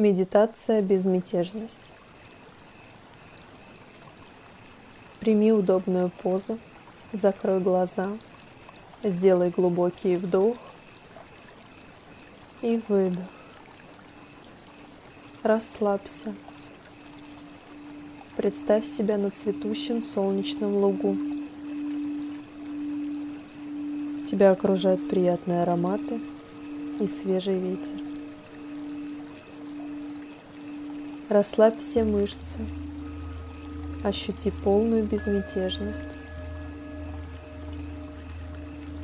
Медитация безмятежность. Прими удобную позу, закрой глаза, сделай глубокий вдох и выдох. Расслабься. Представь себя на цветущем солнечном лугу. Тебя окружают приятные ароматы и свежий ветер. Расслабь все мышцы. Ощути полную безмятежность.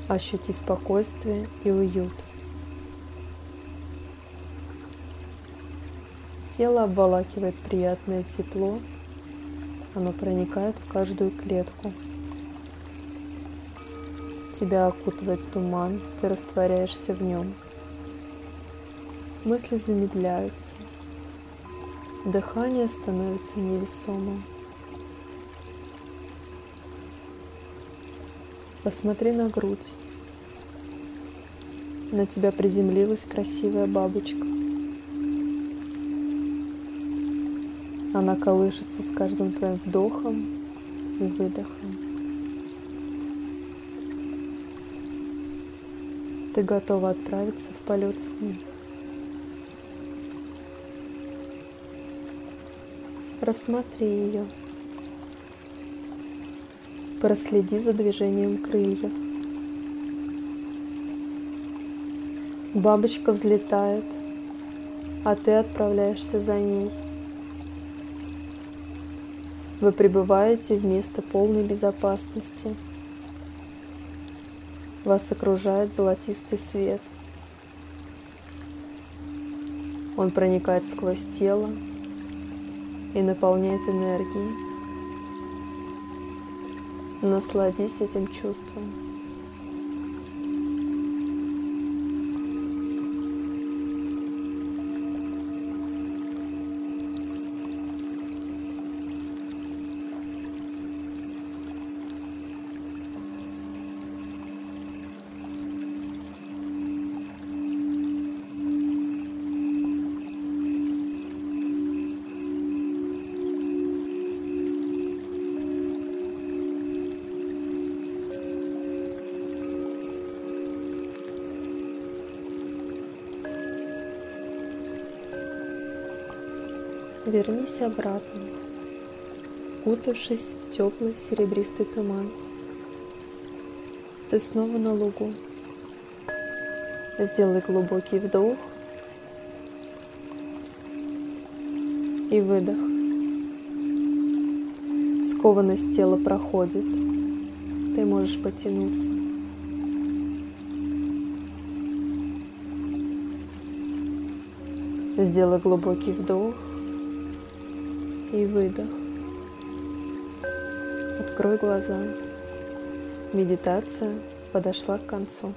Ощути спокойствие и уют. Тело обволакивает приятное тепло. Оно проникает в каждую клетку. Тебя окутывает туман, ты растворяешься в нем. Мысли замедляются. Дыхание становится невесомым. Посмотри на грудь. На тебя приземлилась красивая бабочка. Она колышется с каждым твоим вдохом и выдохом. Ты готова отправиться в полет с ней. Рассмотри ее. Проследи за движением крыльев. Бабочка взлетает, а ты отправляешься за ней. Вы пребываете в место полной безопасности. Вас окружает золотистый свет. Он проникает сквозь тело, и наполняет энергией. Насладись этим чувством. Вернись обратно, кутавшись в теплый серебристый туман. Ты снова на лугу. Сделай глубокий вдох и выдох. Скованность тела проходит. Ты можешь потянуться. Сделай глубокий вдох и выдох. Открой глаза. Медитация подошла к концу.